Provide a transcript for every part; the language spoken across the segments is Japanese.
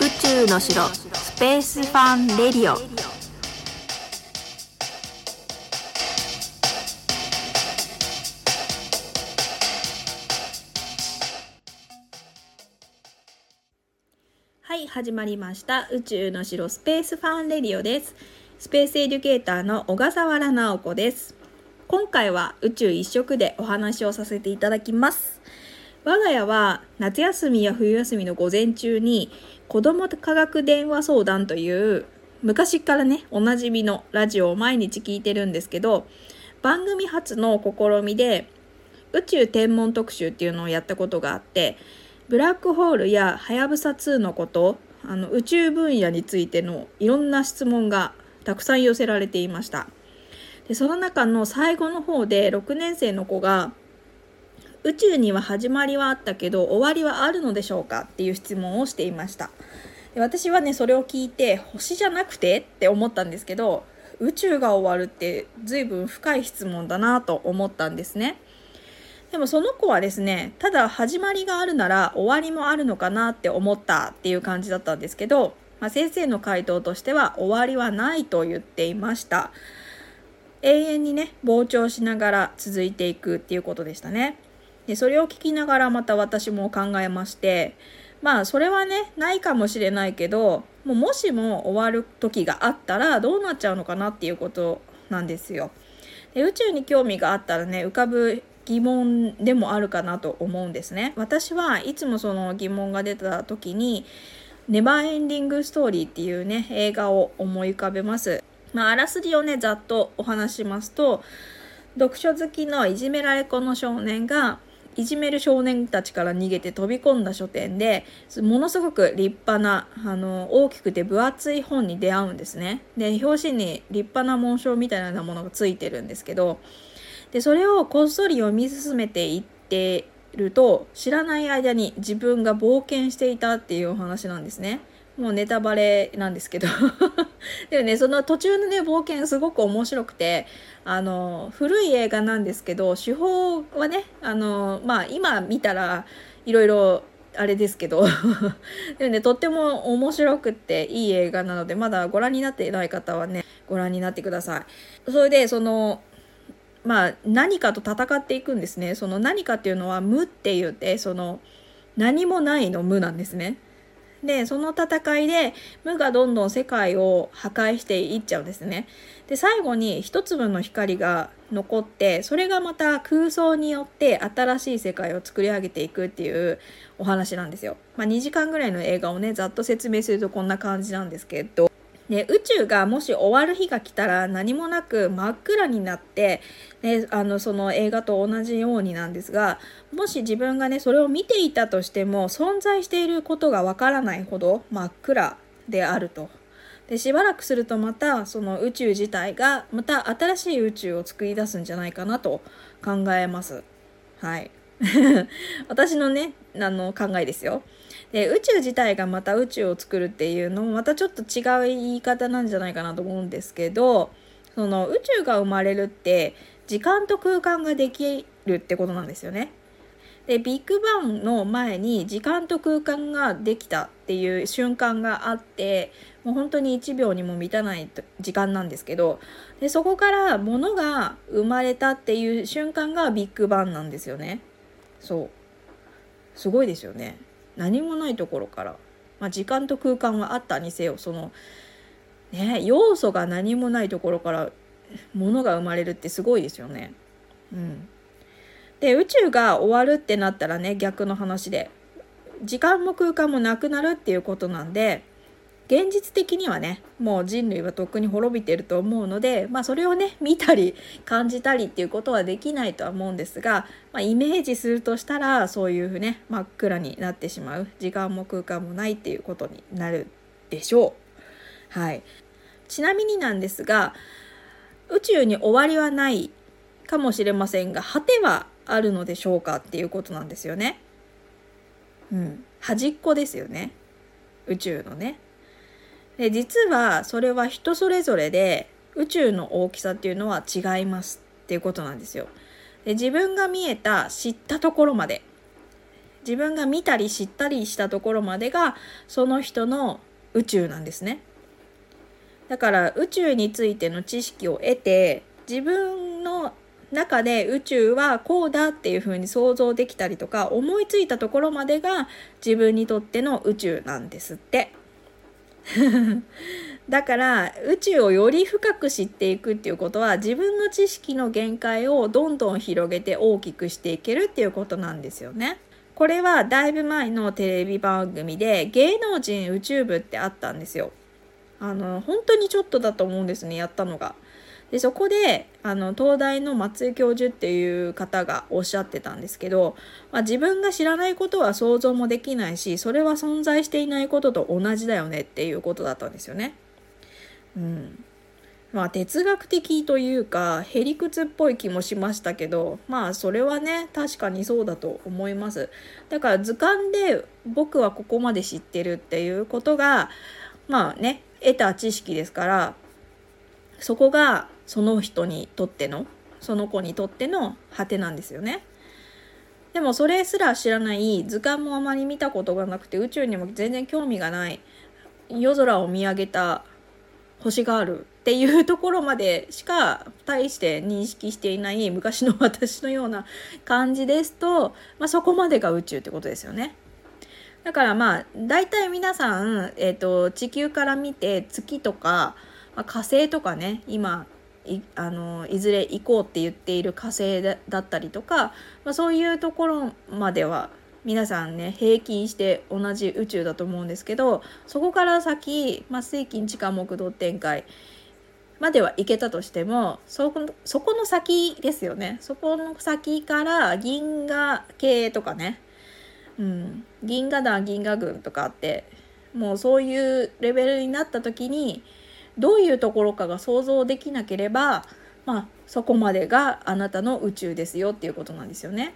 宇宙の城スペースファンレディオ。はい始まりました。宇宙の城スペースファンレディオです。スペースエデュケーターの小笠原直子です。今回は宇宙一色でお話をさせていただきます。我が家は夏休みや冬休みの午前中に子ども科学電話相談という昔からねおなじみのラジオを毎日聞いてるんですけど番組初の試みで宇宙天文特集っていうのをやったことがあってブラックホールやはやぶさ2のことあの宇宙分野についてのいろんな質問がたくさん寄せられていました。でその中の最後の方で6年生の子が宇宙には始まりはあったけど終わりはあるのでしょうかっていう質問をしていました。で私はねそれを聞いて星じゃなくてって思ったんですけど宇宙が終わるって随分深い質問だなと思ったんですね。でもその子はですねただ始まりがあるなら終わりもあるのかなって思ったっていう感じだったんですけど、まあ、先生の回答としては終わりはないと言っていました。永遠にね膨張しながら続いていくっていうことでしたねでそれを聞きながらまた私も考えましてまあそれはねないかもしれないけどもうもしも終わる時があったらどうなっちゃうのかなっていうことなんですよ。で宇宙に興味があったらね浮かぶ疑問でもあるかなと思うんですね。私はいつもその疑問が出た時にネバーエンディングストーリーっていうね映画を思い浮かべます。まあ、あらすじをねざっとお話しますと読書好きのいじめられっ子の少年がいじめる少年たちから逃げて飛び込んだ書店でものすごく立派なあの大きくて分厚い本に出会うんですね。で表紙に立派な紋章みたいなものがついてるんですけどでそれをこっそり読み進めていってると知らない間に自分が冒険していたっていうお話なんですね。もうネタバレなんですけど。でもねその途中のね冒険すごく面白くてあの古い映画なんですけど手法はねあのまあ今見たらいろいろあれですけど でもねとっても面白くっていい映画なのでまだご覧になっていない方はねご覧になってください。それでそのまあ何かと戦っていくんですね。その何かっていうのは無って言ってその何もないの無なんですね。でその戦いで無がどんどん世界を破壊していっちゃうんですね。で最後に一粒の光が残ってそれがまた空想によって新しい世界を作り上げていくっていうお話なんですよ、まあ、2時間ぐらいの映画をねざっと説明するとこんな感じなんですけどで宇宙がもし終わる日が来たら何もなく真っ暗になって、ね、あのその映画と同じようになんですがもし自分がねそれを見ていたとしても存在していることがわからないほど真っ暗であると。でしばらくするとまたその宇宙自体がまた新しい宇宙を作り出すんじゃないかなと考えます。はい。私のねあの考えですよ。で宇宙自体がまた宇宙を作るっていうのもまたちょっと違う言い方なんじゃないかなと思うんですけどその宇宙が生まれるって時間と空間ができるってことなんですよね。でビッグバンの前に時間と空間ができたっていう瞬間があってもう本当に1秒にも満たない時間なんですけどでそこから物が生まれたっていう瞬間がビッグバンなんですよね。そう。すごいですよね。何もないところから、まあ、時間と空間はあったにせよそのね要素が何もないところから物が生まれるってすごいですよね。うん、で宇宙が終わるってなったらね逆の話で時間も空間もなくなるっていうことなんで現実的にはねもう人類はとっくに滅びてると思うので、まあ、それをね見たり感じたりっていうことはできないとは思うんですが、まあ、イメージするとしたらそういうね真っ暗になってしまう時間も空間もないっていうことになるでしょう。はい、ちなみになんですが宇宙に終わりはないかもしれませんが果てはあるのでしょうかっていうことなんですよね。うん、端っこですよね宇宙のね。で実はそれは人それぞれで宇宙の大きさっていうのは違いますっていうことなんですよ。で自分が見えた知ったところまで。自分が見たり知ったりしたところまでがその人の宇宙なんですね。だから宇宙についての知識を得て自分の中で宇宙はこうだっていうふうに想像できたりとか思いついたところまでが自分にとっての宇宙なんですって。だから宇宙をより深く知っていくっていうことは自分の知識の限界をどんどん広げて大きくしていけるっていうことなんですよね。これはだいぶ前のテレビ番組で芸能人宇宙部ってあったんですよ。あの本当にちょっとだと思うんですねやったのが。でそこであの東大の松井教授っていう方がおっしゃってたんですけど、まあ、自分が知らないことは想像もできないしそれは存在していないことと同じだよねっていうことだったんですよね。うんまあ哲学的というかへりくつっぽい気もしましたけどまあそれはね確かにそうだと思いますだから図鑑で僕はここまで知ってるっていうことがまあね得た知識ですからそこがその人にとってのその子にとっての果てなんですよね。でもそれすら知らない図鑑もあまり見たことがなくて宇宙にも全然興味がない夜空を見上げた星があるっていうところまでしか大して認識していない昔の私のような感じですと、まあ、そこまでが宇宙ってことですよね。だからまあ大体皆さん、えーと、地球から見て月とか、まあ、火星とかね今いあのいずれ行こうって言っている火星だったりとか、まあ、そういうところまでは皆さんね平均して同じ宇宙だと思うんですけどそこから先、まあ、水金地下木土天海までは行けたとしてもそこそこの先ですよね。そこの先から銀河系とかねうん、銀河団銀河軍とかあってもうそういうレベルになった時にどういうところかが想像できなければまあそこまでがあなたの宇宙ですよっていうことなんですよね。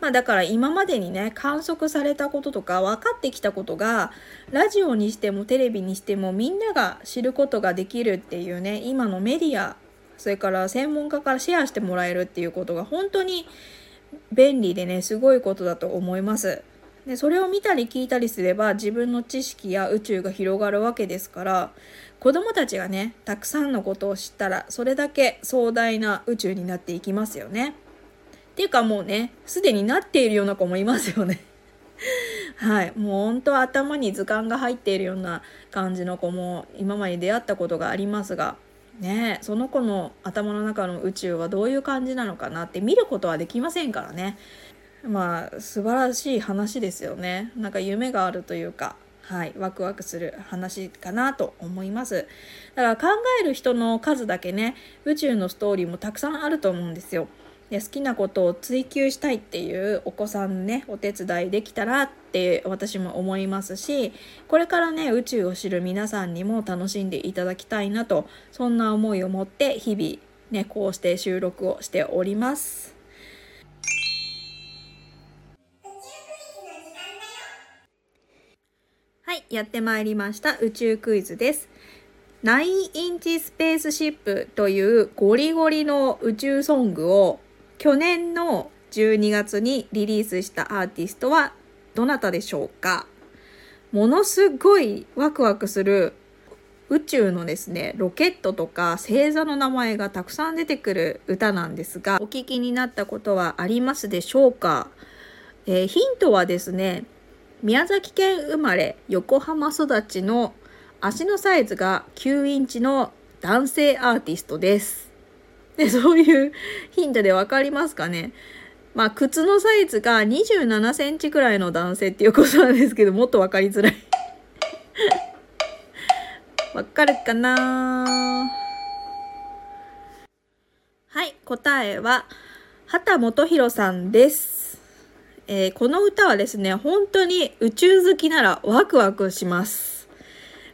まあ、だから今までにね観測されたこととか分かってきたことがラジオにしてもテレビにしてもみんなが知ることができるっていうね今のメディアそれから専門家からシェアしてもらえるっていうことが本当に便利でねすごいことだと思いますでそれを見たり聞いたりすれば自分の知識や宇宙が広がるわけですから子供たちがねたくさんのことを知ったらそれだけ壮大な宇宙になっていきますよね。っていうかもうねすでになっているような子もいますよね。はい。もう本当は頭に図鑑が入っているような感じの子も今まで出会ったことがありますがねその子の頭の中の宇宙はどういう感じなのかなって見ることはできませんからね。まあ素晴らしい話ですよね。なんか夢があるというかはいワクワクする話かなと思います。だから考える人の数だけね宇宙のストーリーもたくさんあると思うんですよ。で好きなことを追求したいっていうお子さんねお手伝いできたらって私も思いますしこれからね宇宙を知る皆さんにも楽しんでいただきたいなとそんな思いを持って日々ねこうして収録をしております。やってまいりました宇宙クイズです。9インチスペースシップというゴリゴリの宇宙ソングを去年の12月にリリースしたアーティストはどなたでしょうか？ものすごいワクワクする宇宙のですね、ロケットとか星座の名前がたくさん出てくる歌なんですが、お聞きになったことはありますでしょうか、えー、ヒントはですね、宮崎県生まれ、横浜育ちの足のサイズが9インチの男性アーティストです。で、そういうヒントでわかりますかね。まあ、靴のサイズが27センチくらいの男性っていうことなんですけど、もっとわかりづらい わかるかな？はい、答えは、畑元博さんです。えー、この歌はですね、本当に宇宙好きならワクワクします。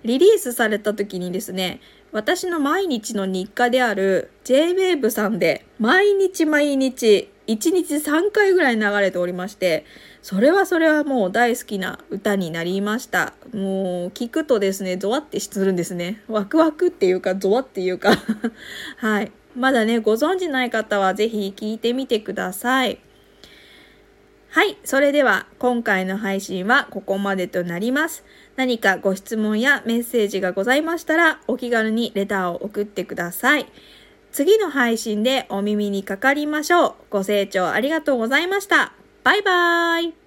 リリースされた時にですね、私の毎日の日課である JWAVE さんで毎日毎日1日3回ぐらい流れておりましてそれはそれはもう大好きな歌になりましたもう聞くとですねゾワってするんですねワクワクっていうかゾワっていうか はいまだね、ご存知ない方はぜひ聞いてみてください。はい。それでは今回の配信はここまでとなります。何かご質問やメッセージがございましたらお気軽にレターを送ってください。次の配信でお耳にかかりましょう。ご清聴ありがとうございました。バイバーイ。